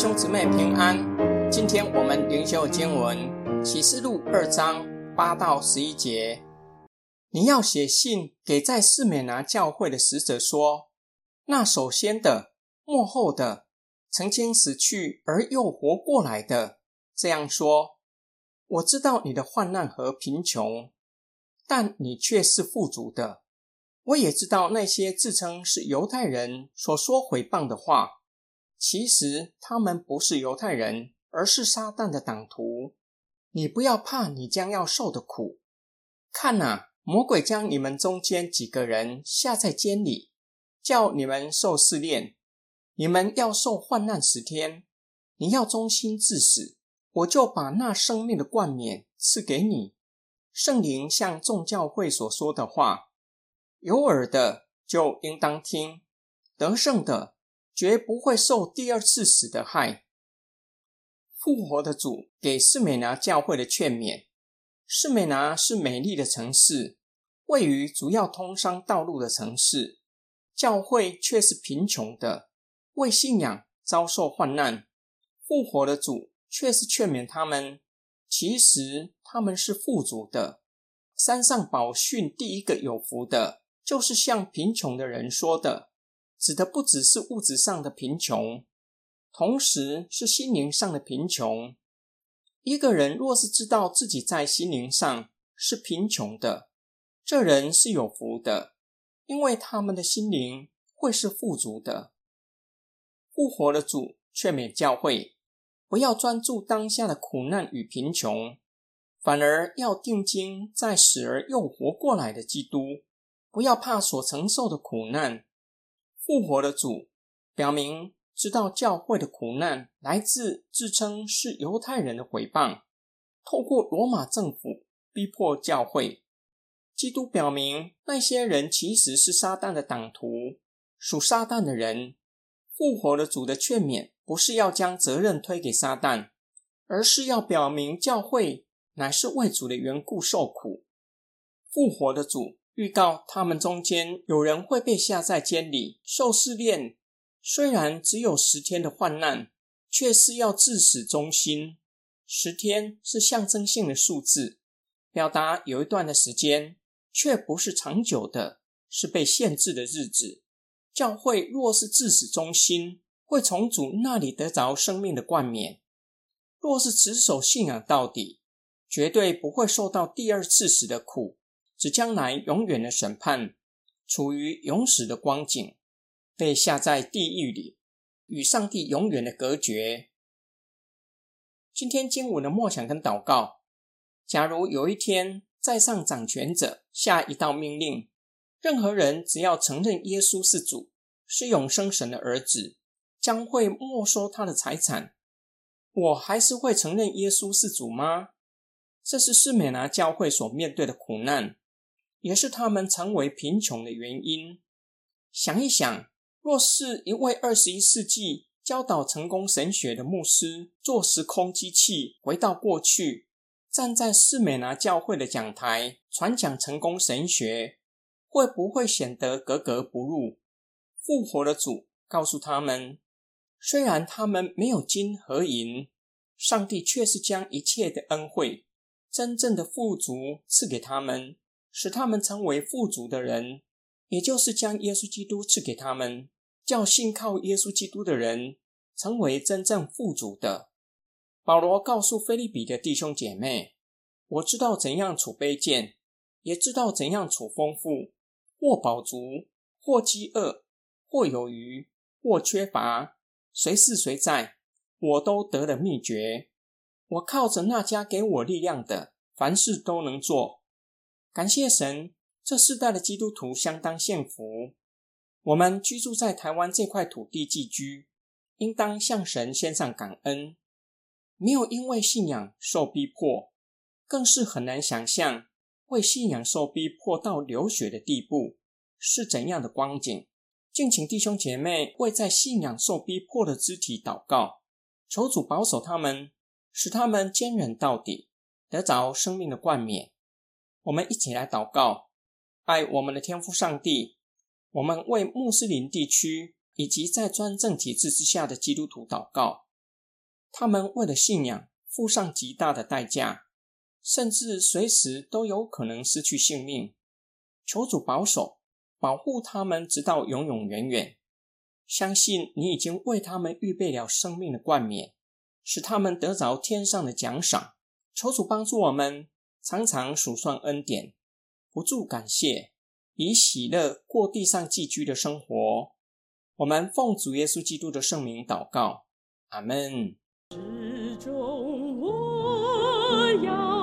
兄姊妹平安。今天我们灵修经文启示录二章八到十一节。你要写信给在士美拿教会的使者说：那首先的、幕后的、曾经死去而又活过来的，这样说：我知道你的患难和贫穷，但你却是富足的。我也知道那些自称是犹太人所说毁谤的话。其实他们不是犹太人，而是撒旦的党徒。你不要怕，你将要受的苦。看呐，魔鬼将你们中间几个人下在监里，叫你们受试炼。你们要受患难十天，你要忠心至死，我就把那生命的冠冕赐给你。圣灵向众教会所说的话，有耳的就应当听。得胜的。绝不会受第二次死的害。复活的主给士美拿教会的劝勉：士美拿是美丽的城市，位于主要通商道路的城市，教会却是贫穷的，为信仰遭受患难。复活的主却是劝勉他们，其实他们是富足的。山上宝训第一个有福的，就是向贫穷的人说的。指的不只是物质上的贫穷，同时是心灵上的贫穷。一个人若是知道自己在心灵上是贫穷的，这人是有福的，因为他们的心灵会是富足的。复活的主劝勉教会，不要专注当下的苦难与贫穷，反而要定睛在死而又活过来的基督，不要怕所承受的苦难。复活的主表明，知道教会的苦难来自自称是犹太人的毁谤，透过罗马政府逼迫教会。基督表明，那些人其实是撒旦的党徒，属撒旦的人。复活的主的劝勉不是要将责任推给撒旦，而是要表明教会乃是为主的缘故受苦。复活的主。预告他们中间有人会被下在监里受试炼，虽然只有十天的患难，却是要至死忠心。十天是象征性的数字，表达有一段的时间，却不是长久的，是被限制的日子。教会若是至死忠心，会从主那里得着生命的冠冕；若是持守信仰到底，绝对不会受到第二次死的苦。指将来永远的审判，处于永死的光景，被下在地狱里，与上帝永远的隔绝。今天经文的默想跟祷告：假如有一天在上掌权者下一道命令，任何人只要承认耶稣是主，是永生神的儿子，将会没收他的财产，我还是会承认耶稣是主吗？这是士美拿教会所面对的苦难。也是他们成为贫穷的原因。想一想，若是一位二十一世纪教导成功神学的牧师坐时空机器回到过去，站在士美拿教会的讲台传讲成功神学，会不会显得格格不入？复活的主告诉他们，虽然他们没有金和银，上帝却是将一切的恩惠、真正的富足赐给他们。使他们成为富足的人，也就是将耶稣基督赐给他们，叫信靠耶稣基督的人成为真正富足的。保罗告诉菲利比的弟兄姐妹：“我知道怎样处卑贱，也知道怎样处丰富，或饱足，或饥饿，或有余，或缺乏，谁是谁在，我都得了秘诀。我靠着那家给我力量的，凡事都能做。”感谢神，这世代的基督徒相当幸福。我们居住在台湾这块土地寄居，应当向神献上感恩。没有因为信仰受逼迫，更是很难想象为信仰受逼迫到流血的地步是怎样的光景。敬请弟兄姐妹为在信仰受逼迫的肢体祷告，求主保守他们，使他们坚忍到底，得着生命的冠冕。我们一起来祷告，爱我们的天父上帝。我们为穆斯林地区以及在专政体制之下的基督徒祷告，他们为了信仰付上极大的代价，甚至随时都有可能失去性命。求主保守、保护他们，直到永永远远。相信你已经为他们预备了生命的冠冕，使他们得着天上的奖赏。求主帮助我们，常常数算恩典，不住感谢，以喜乐过地上寄居的生活。我们奉主耶稣基督的圣名祷告，阿门。我要。